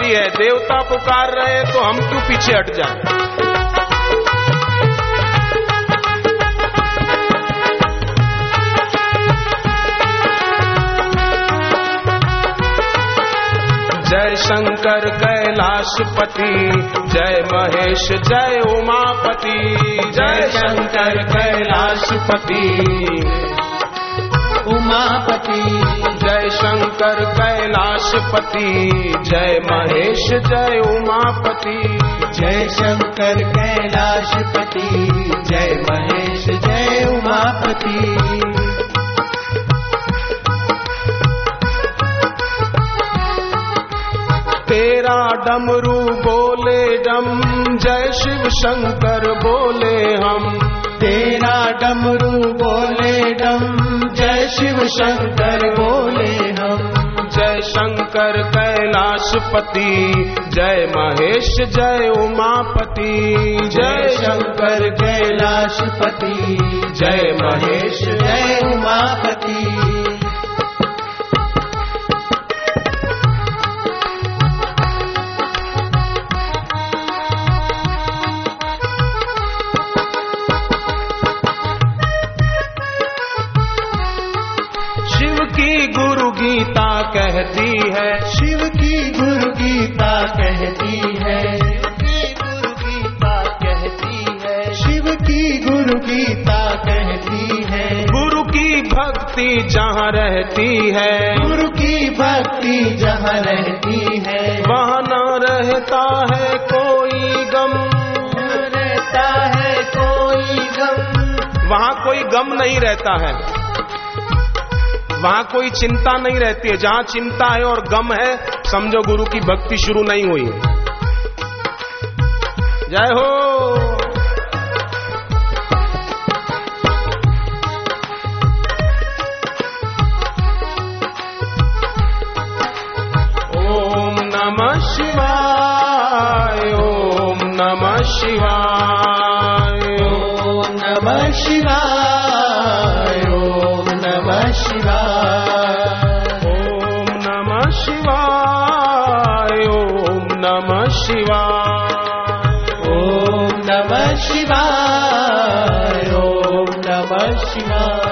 महाशिवरात्रि है, देवता पुकार रहे हैं तो हम क्यों पीछे हट जाए? जय शंकर कैलाशपति जय महेश, जय उमापति, जय शंकर कैलाशपति उमापति। शंकर कैलाशपति जय महेश जय उमापति। जय शंकर कैलाशपति जय महेश जय उमापति। तेरा डमरू बोले डम जय शिव शंकर बोले हम। तेरा डमरू बोले शिव शंकर बोले हम। जय शंकर कैलाशपति जय महेश जय उमापति। जय शंकर कैलाशपति जय महेश जय उमापति। कहती है। शिव की गुरु गीता कहती है गुरु गीता कहती है। शिव की गुरु गीता कहती है। गुरु की भक्ति जहाँ रहती है। गुरु की भक्ति जहाँ रहती है। वहाँ न रहता है कोई गम। रहता है कोई गम। वहाँ कोई गम नहीं रहता है। वहाँ कोई चिंता नहीं रहती है। जहाँ चिंता है और गम है, समझो गुरु की भक्ति शुरू नहीं हुई। जय हो। ओम नमः शिवाय, ओम नमः शिवाय। ओम नमः शिवाय। शिवाय ओम नमः शिवाय ओम नमः शिवाय ओम नमः शिवाय ओम नमः शिवाय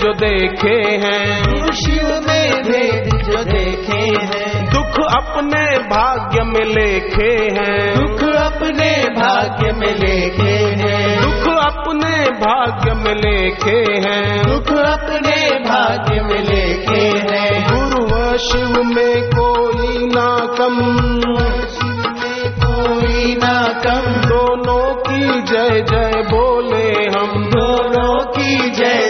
जो देखे हैं। शिव में भेद जो देखे हैं। दुख अपने भाग्य में लेखे हैं। दुख अपने भाग्य में लेखे हैं। दुख अपने भाग्य में लेखे हैं। दुख अपने भाग्य में लेखे हैं। गुरु व शिव में कोई ना कम। शिव में कोई ना कम। दोनों की जय जय बोले हम। दोनों की जय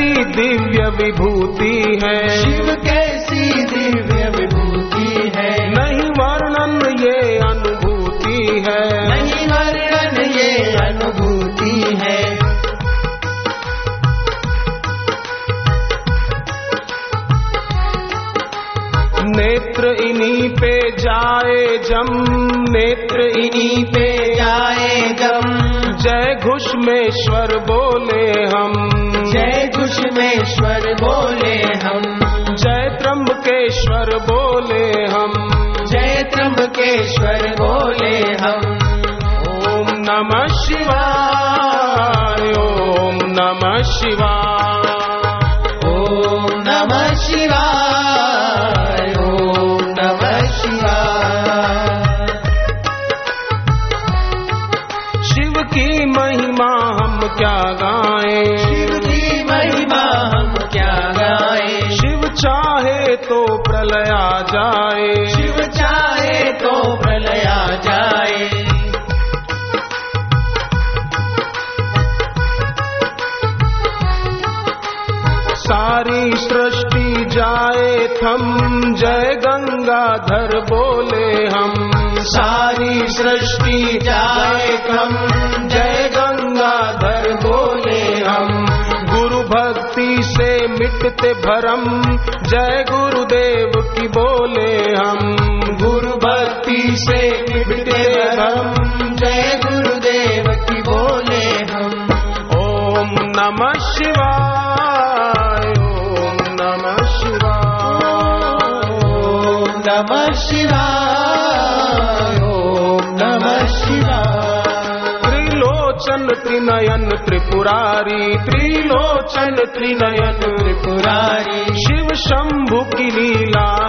कैसी दिव्य विभूति है? शिव कैसी दिव्य विभूति है? नहीं वर्णन ये अनुभूति है। नहीं वर्णन ये अनुभूति है। नेत्र इन्हीं पे जाए जम नेत्र इन्हीं पे जाए जम। जय घुष्मेश्वर बोले हम। जय बोले हम। जय त्र्यंबकेश्वर बोले हम। जय त्र्यंबकेश्वर बोले हम। ओम नमः शिवाय ओम नमः शिवाय। तो प्रलया जाए। शिव चाहे तो प्रलया जाए। सारी सृष्टि जाए थम जय गंगाधर बोले हम। सारी सृष्टि जाए थम जय गंगाधर बोले हम। गुरु भक्ति से मिटते भरम। जय गुरुदेव की बोले हम। गुरु भक्ति से मिटते भरम। जय गुरुदेव की बोले हम। ओम नमः शिवाय। ओम नमः शिवाय। ओम नमः शिवाय। त्रिनयन त्रिपुरारी त्रिलोचन त्रिनयन त्रिपुरारी। शिव शंभु की लीला